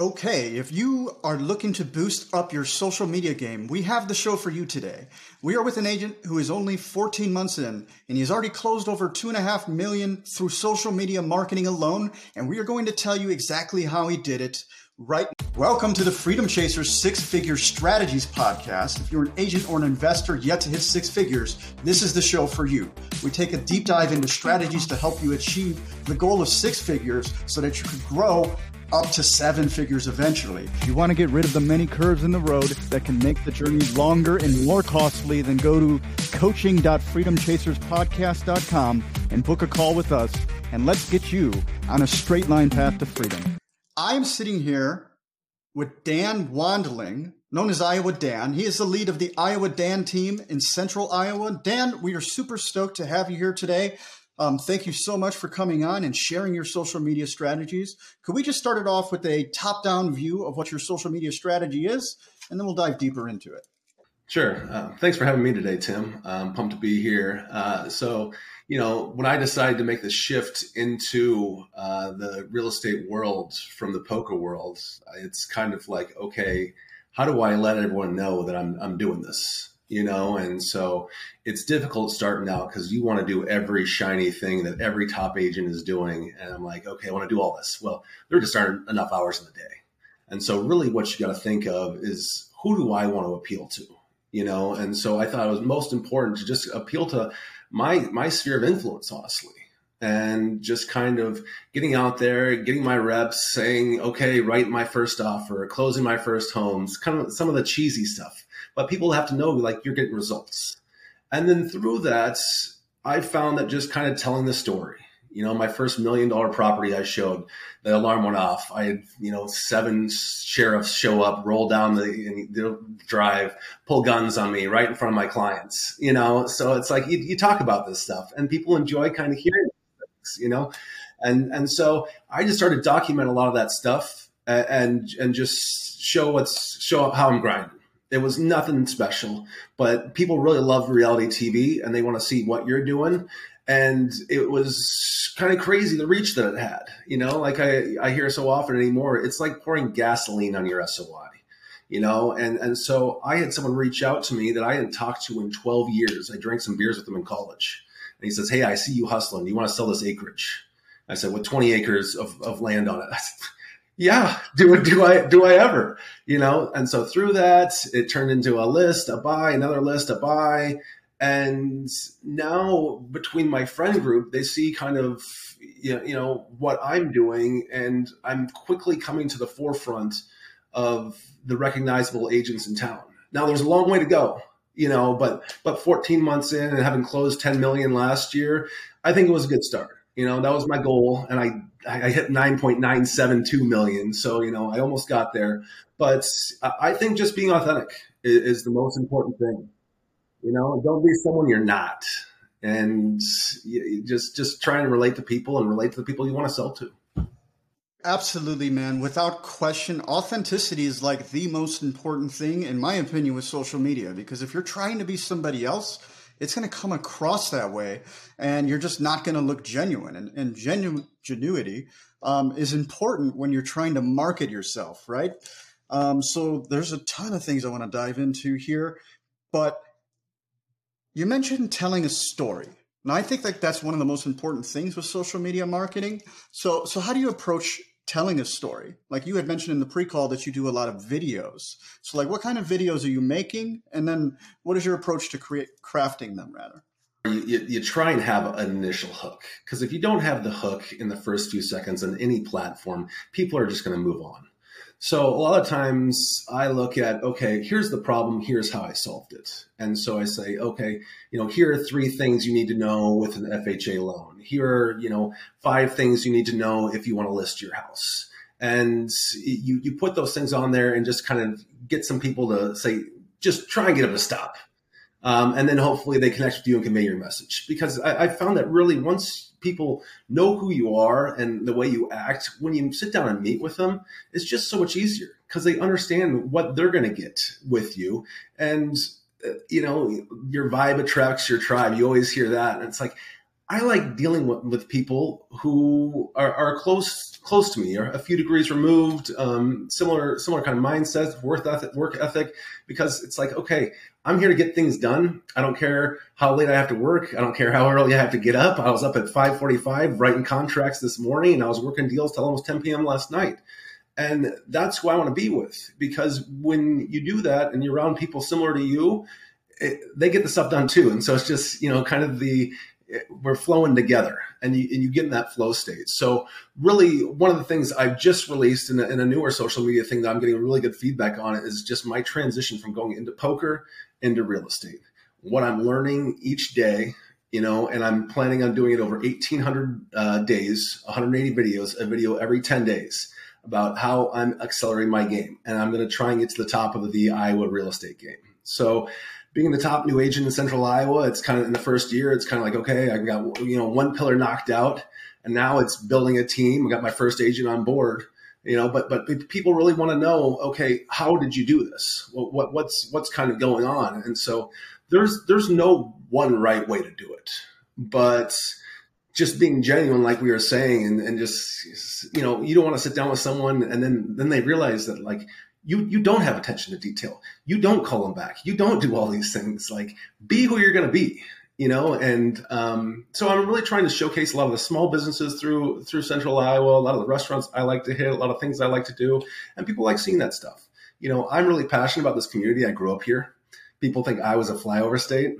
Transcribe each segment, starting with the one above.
Okay, if you are looking to boost up your social media game, we have the show for you today. We are with an agent who is only 14 months in, and he's already closed over two and a half million through social media marketing alone, and we are going to tell you exactly how he did it right welcome to the freedom chasers six figure strategies podcast. If you're an agent or an investor yet to hit six figures this is the show for you. We take a deep dive into strategies to help you achieve the goal of six figures so that you can grow up to seven figures eventually. You want to get rid of the many curves in the road that can make the journey longer and more costly, then go to coaching.freedomchaserspodcast.com and book a call with us, and let's get you on a straight line path to freedom. I'm sitting here with Dan Wandling, known as Iowa Dan. He is the lead of the Iowa Dan team in Central Iowa. Dan, we are super stoked to have you here today. Um, thank you so much for coming on and sharing your social media strategies. Could we just start it off with a top down view of what your social media strategy is, and then we'll dive deeper into it? Sure. Uh, thanks for having me today, Tim. I'm pumped to be here. Uh, so, you know, when I decided to make the shift into uh, the real estate world from the poker world, it's kind of like, okay, how do I let everyone know that I'm, I'm doing this? You know? And so it's difficult starting out because you want to do every shiny thing that every top agent is doing. And i'm like okay i want to do all this. Well there just aren't enough hours in the day. And so really what you got to think of is who do i want to appeal to you know? And so i thought it was most important to just appeal to my my sphere of influence honestly and just kind of getting out there, getting my reps, saying, okay, write my first offer, closing my first homes, kind of some of the cheesy stuff but people have to know like you're getting results. And then through that, I found that just kind of telling the story. You know, my first million dollar property I showed, the alarm went off. I had, you know, seven sheriffs show up, roll down the, the drive, pull guns on me right in front of my clients, you know? So it's like you, you talk about this stuff and people enjoy kind of hearing you know? And, and so I just started document a lot of that stuff and, and, just show what's, show up how I'm grinding it was nothing special, but people really love reality TV and they want to see what you're doing. And it was kind of crazy the reach that it had. You know, like I, I hear so often anymore, it's like pouring gasoline on your SOI. You know, and and so I had someone reach out to me that I hadn't talked to in 12 years. I drank some beers with them in college. And he says, Hey, I see you hustling. You want to sell this acreage? I said, with 20 acres of, of land on it. yeah, do do I do I ever? You know, and so through that, it turned into a list, a buy, another list, a buy, and now between my friend group, they see kind of you know, you know what I'm doing, and I'm quickly coming to the forefront of the recognizable agents in town. Now, there's a long way to go, you know, but but 14 months in and having closed 10 million last year, I think it was a good start. You know, that was my goal, and I I hit 9.972 million. So, you know, I almost got there. But I think just being authentic is, is the most important thing. You know, don't be someone you're not. And just just try and relate to people and relate to the people you want to sell to. Absolutely, man. Without question, authenticity is like the most important thing, in my opinion, with social media. Because if you're trying to be somebody else, it's going to come across that way and you're just not going to look genuine and, and genu- genuity um, is important when you're trying to market yourself right um, so there's a ton of things i want to dive into here but you mentioned telling a story now i think that that's one of the most important things with social media marketing so so how do you approach telling a story. Like you had mentioned in the pre-call that you do a lot of videos. So like what kind of videos are you making? And then what is your approach to create crafting them rather? You, you, you try and have an initial hook because if you don't have the hook in the first few seconds on any platform, people are just going to move on. So a lot of times I look at, okay, here's the problem, here's how I solved it. And so I say, okay, you know, here are three things you need to know with an FHA loan. Here are, you know, five things you need to know if you want to list your house. And you, you put those things on there and just kind of get some people to say, just try and get them to stop. Um, and then hopefully they connect with you and convey your message. Because I, I found that really once people know who you are and the way you act, when you sit down and meet with them, it's just so much easier because they understand what they're going to get with you. And, uh, you know, your vibe attracts your tribe. You always hear that. And it's like, I like dealing with, with people who are, are close close to me or a few degrees removed, um, similar similar kind of mindset, work ethic, work ethic, because it's like, okay, I'm here to get things done. I don't care how late I have to work. I don't care how early I have to get up. I was up at 5:45 writing contracts this morning, and I was working deals till almost 10 p.m. last night. And that's who I want to be with because when you do that and you're around people similar to you, it, they get the stuff done too. And so it's just, you know, kind of the we're flowing together and you, and you get in that flow state. So really one of the things I've just released in a, in a newer social media thing that I'm getting really good feedback on is just my transition from going into poker into real estate. What I'm learning each day, you know, and I'm planning on doing it over 1800 uh, days, 180 videos, a video every 10 days about how I'm accelerating my game. And I'm going to try and get to the top of the Iowa real estate game. So being the top new agent in central Iowa, it's kind of in the first year, it's kind of like, okay, I got, you know, one pillar knocked out and now it's building a team. I got my first agent on board, you know, but, but people really want to know, okay, how did you do this? What, what, what's, what's kind of going on? And so there's, there's no one right way to do it, but just being genuine, like we were saying, and, and just, you know, you don't want to sit down with someone and then, then they realize that like, you you don't have attention to detail. You don't call them back. You don't do all these things. Like be who you're going to be, you know. And um, so I'm really trying to showcase a lot of the small businesses through through Central Iowa. A lot of the restaurants I like to hit. A lot of things I like to do, and people like seeing that stuff. You know, I'm really passionate about this community. I grew up here. People think I was a flyover state.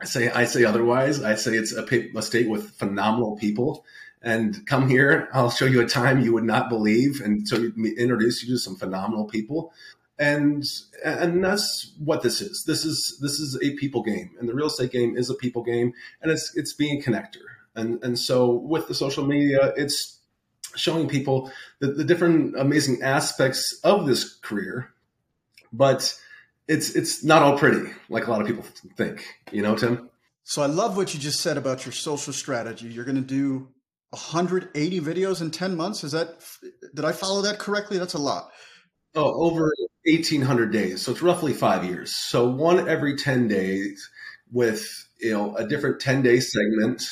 I say I say otherwise. I say it's a, a state with phenomenal people and come here. I'll show you a time you would not believe, and so introduce you to some phenomenal people. And and that's what this is. This is this is a people game, and the real estate game is a people game, and it's it's being a connector. And and so with the social media, it's showing people the, the different amazing aspects of this career, but it's it's not all pretty like a lot of people think. You know, Tim. So I love what you just said about your social strategy. You're going to do 180 videos in 10 months. Is that, did I follow that correctly? That's a lot. Oh, over 1800 days. So it's roughly five years. So one every 10 days with, you know, a different 10 day segment,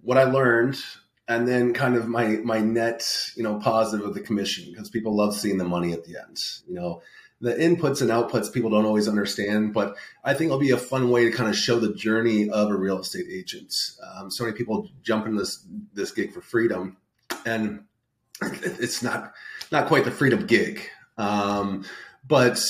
what I learned, and then kind of my, my net, you know, positive of the commission because people love seeing the money at the end, you know, the inputs and outputs people don't always understand, but I think it'll be a fun way to kind of show the journey of a real estate agent. Um, so many people jump into this this gig for freedom, and it's not not quite the freedom gig. Um, but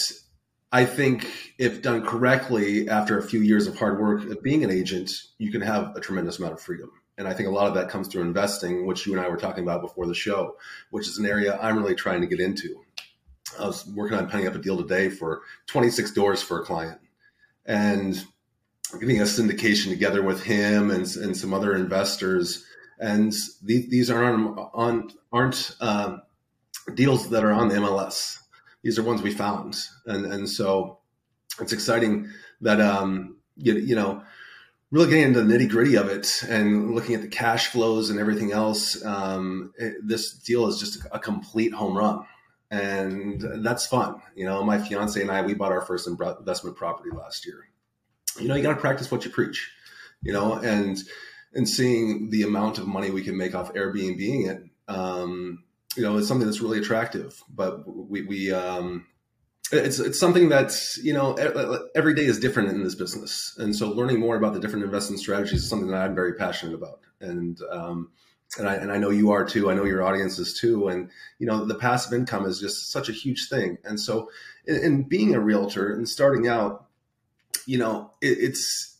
I think if done correctly, after a few years of hard work of being an agent, you can have a tremendous amount of freedom. And I think a lot of that comes through investing, which you and I were talking about before the show, which is an area I'm really trying to get into. I was working on penning up a deal today for 26 doors for a client and getting a syndication together with him and, and some other investors. And these, these aren't on, aren't um, deals that are on the MLS. These are ones we found. And, and so it's exciting that, um, you, you know, really getting into the nitty gritty of it and looking at the cash flows and everything else. Um, it, this deal is just a complete home run and that's fun. You know, my fiance and I we bought our first investment property last year. You know, you got to practice what you preach. You know, and and seeing the amount of money we can make off Airbnb it, um, you know, is something that's really attractive. But we we um, it's it's something that's you know every day is different in this business, and so learning more about the different investment strategies is something that I'm very passionate about, and um, and I, and I know you are too. I know your audience is too. And, you know, the passive income is just such a huge thing. And so in, in being a realtor and starting out, you know, it, it's,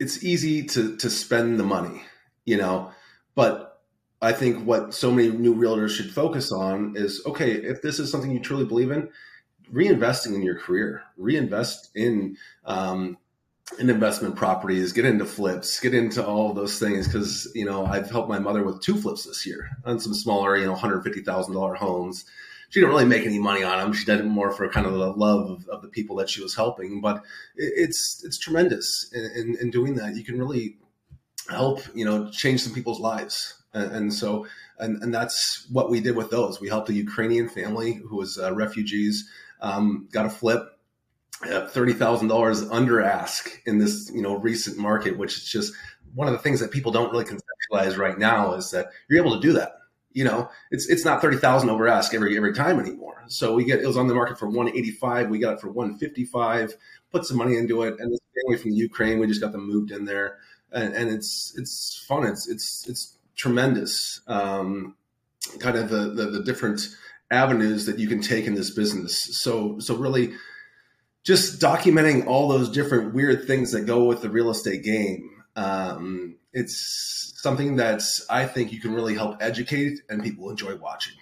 it's easy to, to spend the money, you know, but I think what so many new realtors should focus on is, okay, if this is something you truly believe in, reinvesting in your career, reinvest in, um, in investment properties, get into flips, get into all those things. Cause, you know, I've helped my mother with two flips this year on some smaller, you know, $150,000 homes. She didn't really make any money on them. She did it more for kind of the love of, of the people that she was helping, but it's, it's tremendous in, in, in, doing that. You can really help, you know, change some people's lives. And, and so, and, and that's what we did with those. We helped a Ukrainian family who was uh, refugees, um, got a flip thousand dollars under ask in this you know recent market, which is just one of the things that people don't really conceptualize right now is that you're able to do that. You know, it's it's not thirty thousand over ask every every time anymore. So we get it was on the market for one eighty five. We got it for one fifty five. Put some money into it, and this family from Ukraine, we just got them moved in there, and, and it's it's fun. It's it's it's tremendous. Um, kind of the, the the different avenues that you can take in this business. So so really just documenting all those different weird things that go with the real estate game. Um, it's something that I think you can really help educate and people enjoy watching.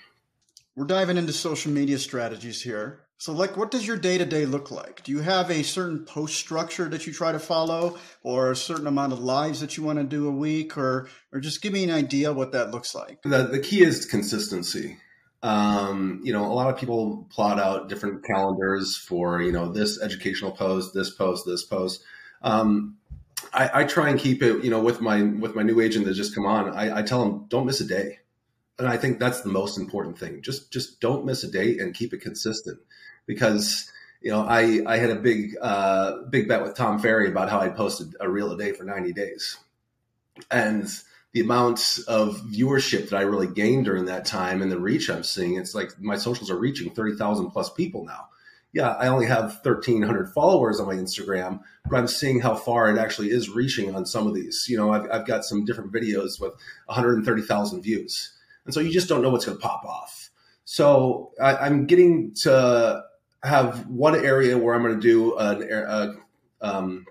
We're diving into social media strategies here. So, like, what does your day to day look like? Do you have a certain post structure that you try to follow, or a certain amount of lives that you want to do a week, or or just give me an idea what that looks like? The, the key is consistency. Um, you know, a lot of people plot out different calendars for you know this educational post, this post, this post. Um, I, I, try and keep it, you know, with my with my new agent that just come on. I, I tell them don't miss a day, and I think that's the most important thing. Just just don't miss a day and keep it consistent, because you know I I had a big uh, big bet with Tom Ferry about how I posted a reel a day for ninety days, and the amount of viewership that I really gained during that time and the reach I'm seeing, it's like my socials are reaching 30,000 plus people now. Yeah, I only have 1,300 followers on my Instagram, but I'm seeing how far it actually is reaching on some of these. You know, I've, I've got some different videos with 130,000 views. And so you just don't know what's going to pop off. So I, am getting to have one area where I'm going to do an, a, um,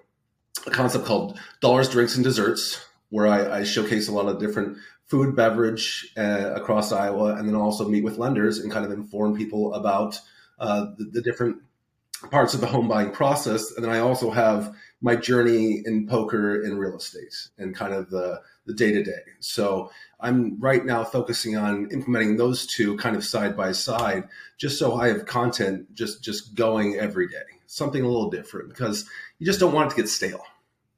a concept called dollars, drinks, and desserts where I, I showcase a lot of different food, beverage uh, across Iowa, and then also meet with lenders and kind of inform people about uh, the, the, different parts of the home buying process. And then I also have my journey in poker and real estate and kind of the the day to day. So I'm right now focusing on implementing those two kind of side by side, just so I have content just just going every day, something a little different because you just don't want it to get stale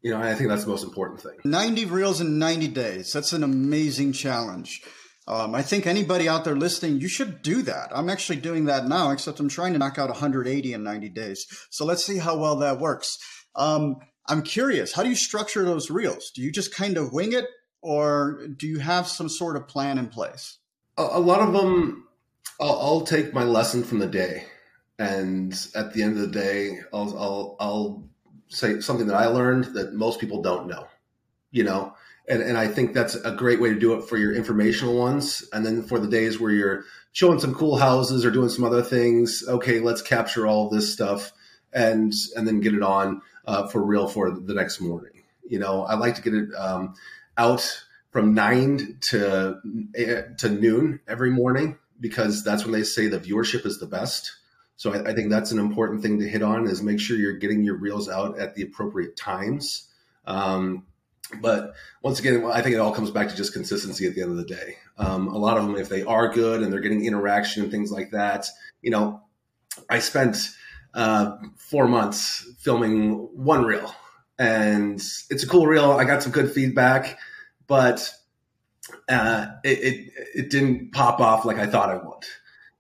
you know, I think that's the most important thing. 90 reels in 90 days. That's an amazing challenge. Um, I think anybody out there listening, you should do that. I'm actually doing that now, except I'm trying to knock out 180 in 90 days. So let's see how well that works. Um, I'm curious, how do you structure those reels? Do you just kind of wing it, or do you have some sort of plan in place? A, a lot of them, I'll, I'll, take my lesson from the day, and at the end of the day, I'll I'll, I'll say something that I learned that most people don't know, you know, and, and I think that's a great way to do it for your informational ones. And then for the days where you're showing some cool houses or doing some other things, okay, let's capture all this stuff and, and then get it on uh, for real for the next morning. You know, I like to get it um, out from nine to, eh, to noon every morning because that's when they say the viewership is the best so I, I, think that's an important thing to hit on is make sure you're getting your reels out at the appropriate times. Um, but once again, I think it all comes back to just consistency at the end of the day. Um, a lot of them, if they are good and they're getting interaction and things like that, you know, I spent uh, four months filming one reel, and it's a cool reel. I got some good feedback, but uh, it, it, it didn't pop off like I thought it would.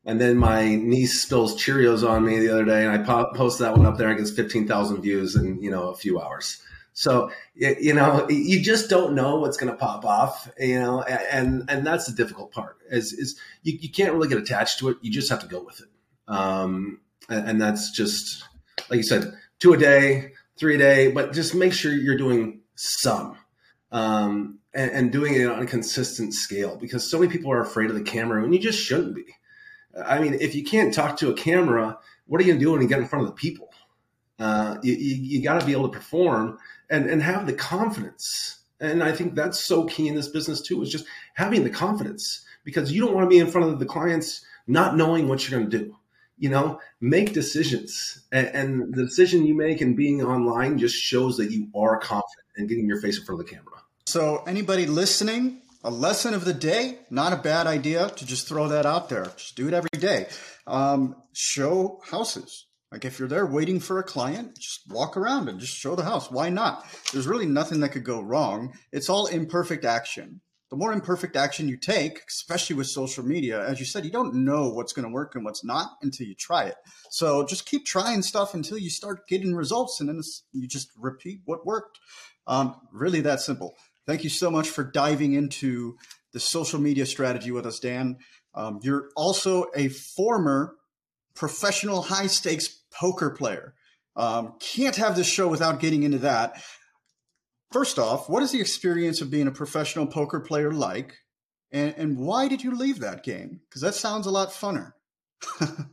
And then my niece spills Cheerios on me the other day, and I pop, post that one up there. and gets fifteen thousand views in you know a few hours. So you know you just don't know what's going to pop off, you know, and and that's the difficult part. Is is you, you can't really get attached to it. You just have to go with it, um, and, and that's just like you said, two a day, three a day, but just make sure you're doing some. Um, and, and doing it on a consistent scale because so many people are afraid of the camera and you just shouldn't be I mean, if you can't talk to a camera, what are you going to do when you get in front of the people? Uh, you, you, you got to be able to perform and, and have the confidence. And I think that's so key in this business too, is just having the confidence because you don't want to be in front of the clients not knowing what you're going to do. You know, make decisions. And, and the decision you make and being online just shows that you are confident and getting your face in front of the camera. So, anybody listening, a lesson of the day, not a bad idea to just throw that out there. Just do it every day. Um, show houses. Like if you're there waiting for a client, just walk around and just show the house. Why not? There's really nothing that could go wrong. It's all imperfect action. The more imperfect action you take, especially with social media, as you said, you don't know what's going to work and what's not until you try it. So just keep trying stuff until you start getting results, and then you just repeat what worked. Um, really that simple. Thank you so much for diving into the social media strategy with us, Dan. Um, you're also a former professional high stakes poker player. Um, can't have this show without getting into that. First off, what is the experience of being a professional poker player like? And, and why did you leave that game? Because that sounds a lot funner.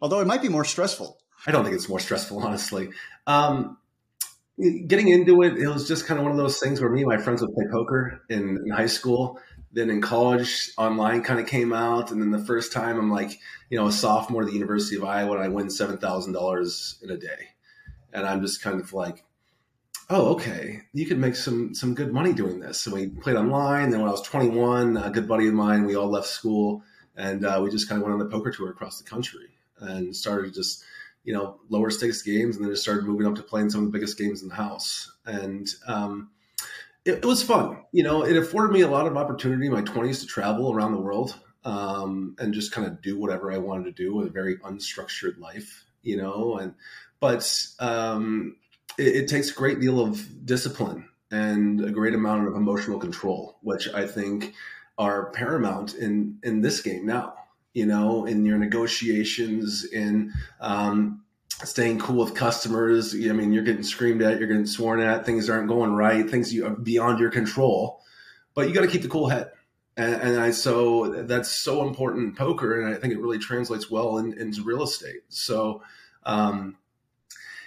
Although it might be more stressful. I don't think it's more stressful, honestly. Um, getting into it, it was just kind of one of those things where me and my friends would play poker in, in high school. Then in college, online kind of came out, and then the first time I'm like, you know, a sophomore at the University of Iowa, and I win seven thousand dollars in a day, and I'm just kind of like, oh, okay, you could make some some good money doing this. So we played online. Then when I was 21, a good buddy of mine, we all left school, and uh, we just kind of went on the poker tour across the country and started just you know lower stakes games, and then just started moving up to playing some of the biggest games in the house. And um, it, it, was fun. You know, it afforded me a lot of opportunity in my 20s to travel around the world um, and just kind of do whatever I wanted to do with a very unstructured life. You know, and but um, it, it takes a great deal of discipline and a great amount of emotional control, which I think are paramount in in this game now you know, in your negotiations, in um, staying cool with customers. I mean, you're getting screamed at, you're getting sworn at, things aren't going right, things you, are beyond your control, but you got to keep the cool head. And, and, I so that's so important in poker, and I think it really translates well in, into real estate. So, um,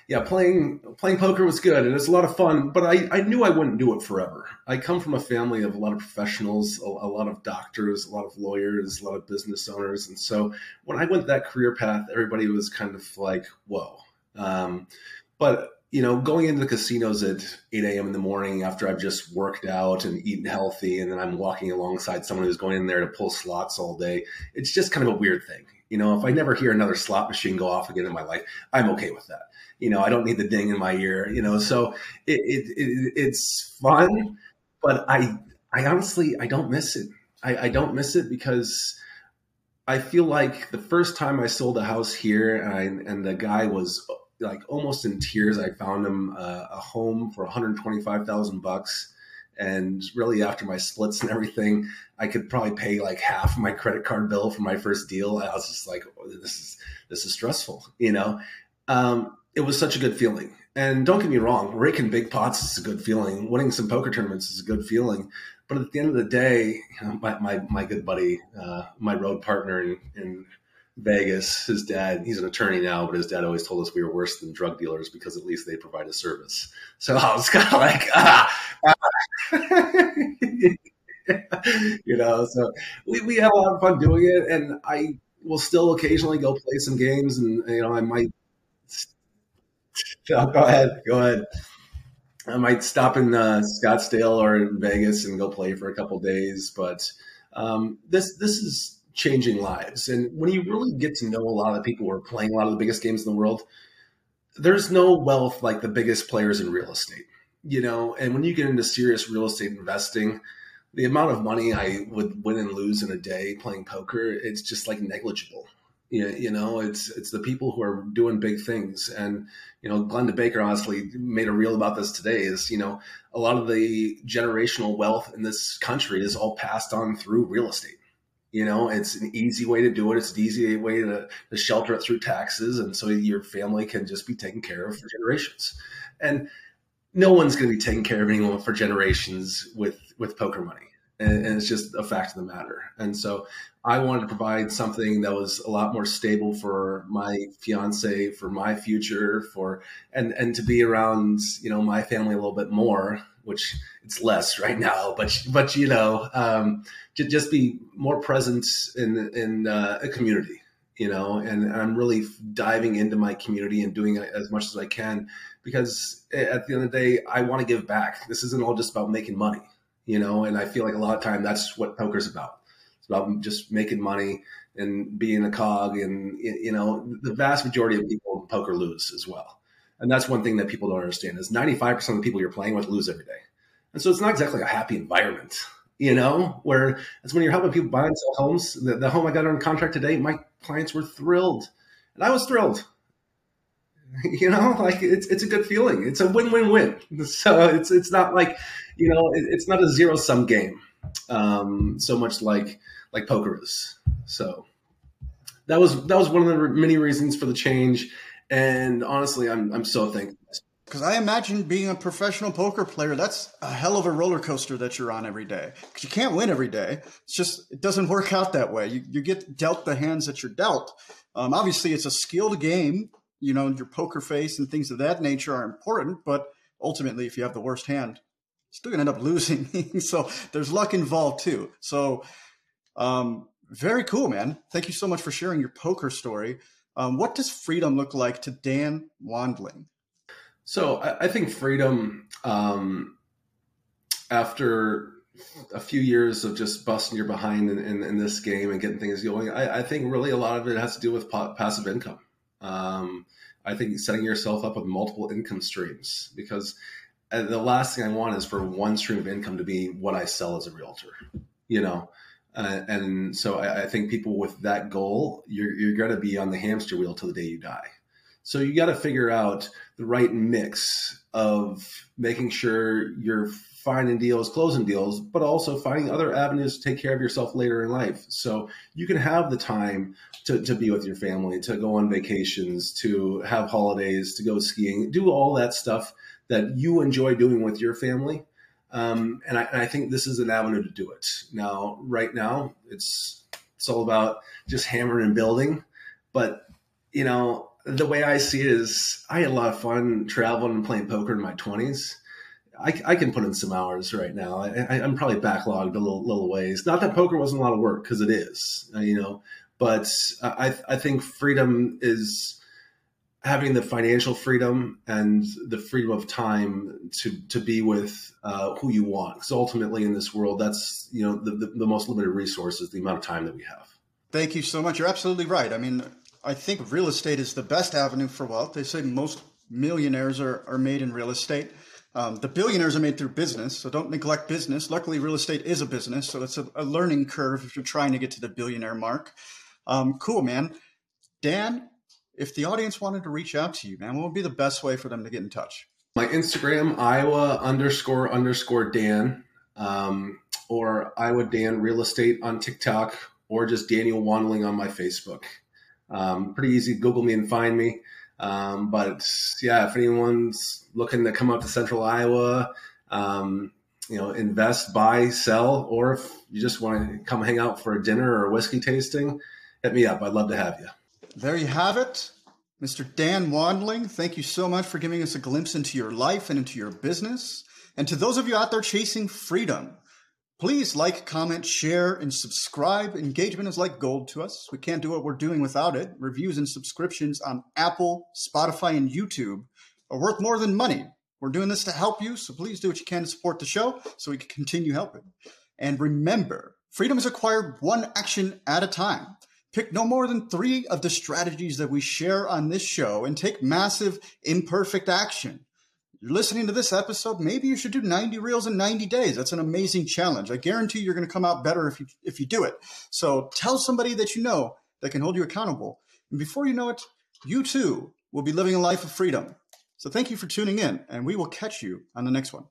yeah, playing playing poker was good and it's a lot of fun, but I, I knew I wouldn't do it forever. I come from a family of a lot of professionals, a, a, lot of doctors, a lot of lawyers, a lot of business owners, and so when I went that career path, everybody was kind of like, "Whoa!" Um, but you know, going into the casinos at 8 a.m. in the morning after I've just worked out and eaten healthy, and then I'm walking alongside someone who's going in there to pull slots all day, it's just kind of a weird thing. You know, if I never hear another slot machine go off again in my life, I'm okay with that you know, I don't need the ding in my ear, you know, so it, it, it it's fun, but I, I honestly, I don't miss it. I, I don't miss it because I feel like the first time I sold a house here and, and the guy was like almost in tears. I found him uh, a home for 125,000 bucks. And really, after my splits and everything, I could probably pay like half my credit card bill for my first deal. I was just like, oh, "This is this is stressful," you know. Um, it was such a good feeling. And don't get me wrong, raking big pots is a good feeling. Winning some poker tournaments is a good feeling. But at the end of the day, you know, my, my, my good buddy, uh, my road partner in, in Vegas, his dad, he's an attorney now, but his dad always told us we were worse than drug dealers because at least they provide a service. So I was kind of like, ah, ah. you know, so we, we had a lot of fun doing it. And I will still occasionally go play some games and, you know, I might go ahead. Go ahead. I might stop in uh, Scottsdale or in Vegas and go play for a couple days, but um, this this is changing lives. And when you really get to know a lot of the people who are playing a lot of the biggest games in the world, there's no wealth like the biggest players in real estate. You know, and when you get into serious real estate investing, the amount of money I would win and lose in a day playing poker, it's just like negligible you, know it's it's the people who are doing big things and you know Glennda Baker honestly made a reel about this today is you know a lot of the generational wealth in this country is all passed on through real estate you know it's an easy way to do it. It's an easy way to, to shelter it through taxes. And so your family can just be taken care of for generations. And no one's going to be taking care of anyone for generations with with poker money. And, and, it's just a fact of the matter. And so I wanted to provide something that was a lot more stable for my fiance, for my future, for and and to be around you know my family a little bit more, which it's less right now, but but you know um, to just be more present in in uh, a community, you know, and I'm really diving into my community and doing as much as I can because at the end of the day, I want to give back. This isn't all just about making money you know, and I feel like a lot of time that's what poker's about. It's about just making money and being a cog. And, you know, the vast majority of people poker lose as well. And that's one thing that people don't understand is 95% of the people you're playing with lose every day. And so it's not exactly a happy environment, you know, where it's when you're helping people buy and sell homes. The, the home I got on contract today, my clients were thrilled. And I was thrilled. You know, like it's it's a good feeling. It's a win-win-win. So it's it's not like you know, it, it's not a zero sum game. um, so much like like poker is. So that was that was one of the many reasons for the change. And honestly, I'm I'm so thankful. Because I imagine being a professional poker player, that's a hell of a roller coaster that you're on every day. Because you can't win every day. It's just it doesn't work out that way. You you get dealt the hands that you're dealt. Um, obviously, it's a skilled game. You know, your poker face and things of that nature are important, but ultimately, if you have the worst hand, you're still gonna end up losing. so there's luck involved too. So um, very cool, man. Thank you so much for sharing your poker story. Um, what does freedom look like to Dan Wandling? So I, I think freedom, um, after a few years of just busting your behind in, in, in this game and getting things going, I, I, think really a lot of it has to do with pa- passive income. Um, I think setting yourself up with multiple income streams because uh, the last thing I want is for one stream of income to be what I sell as a realtor. You know, uh, and so I, I, think people with that goal, you're, you're going to be on the hamster wheel till the day you die. So you got to figure out the right mix of making sure you're finding deals, closing deals, but also finding other avenues to take care of yourself later in life. So you can have the time to, to be with your family, to go on vacations, to have holidays, to go skiing, do all that stuff that you enjoy doing with your family um, and, I, and I think this is an avenue to do it. Now, right now, it's it's all about just hammering and building. But you know, the way I see it is, I had a lot of fun traveling and playing poker in my twenties. I, I, can put in some hours right now. I, am probably backlogged a little, little ways. Not that poker wasn't a lot of work because it is, uh, you know. But I, I think freedom is having the financial freedom and the freedom of time to to be with uh, who you want. Because ultimately, in this world, that's you know the, the, the most limited resource is the amount of time that we have. Thank you so much. You're absolutely right. I mean, I think real estate is the best avenue for wealth. They say most millionaires are, are made in real estate. Um, the billionaires are made through business, so don't neglect business. Luckily, real estate is a business, so it's a, a learning curve if you're trying to get to the billionaire mark. Um, cool, man. Dan, if the audience wanted to reach out to you, man, what would be the best way for them to get in touch? My Instagram, Iowa underscore underscore Dan, um, or Iowa Dan Real Estate on TikTok, or just Daniel Wandling on my Facebook. Um, pretty easy. Google me and find me. Um, but yeah, if anyone's looking to come up to Central Iowa, um, you know, invest, buy, sell, or if you just want to come hang out for a dinner or a whiskey tasting, hit me up. I'd love to have you. There you have it. Mr. Dan Wandling, thank you so much for giving us a glimpse into your life and into your business. And to those of you out there chasing freedom, please like, comment, share, and subscribe. Engagement is like gold to us. We can't do what we're doing without it. Reviews and subscriptions on Apple, Spotify, and YouTube are worth more than money. We're doing this to help you, so please do what you can to support the show so we can continue helping. And remember, freedom is acquired one action at a time. Pick no more than three of the strategies that we share on this show and take massive, imperfect action. You're listening to this episode, maybe you should do 90 reels in 90 days. That's an amazing challenge. I guarantee you're going to come out better if you, if you do it. So tell somebody that you know that can hold you accountable. And before you know it, you too will be living a life of freedom. So thank you for tuning in, and we will catch you on the next one.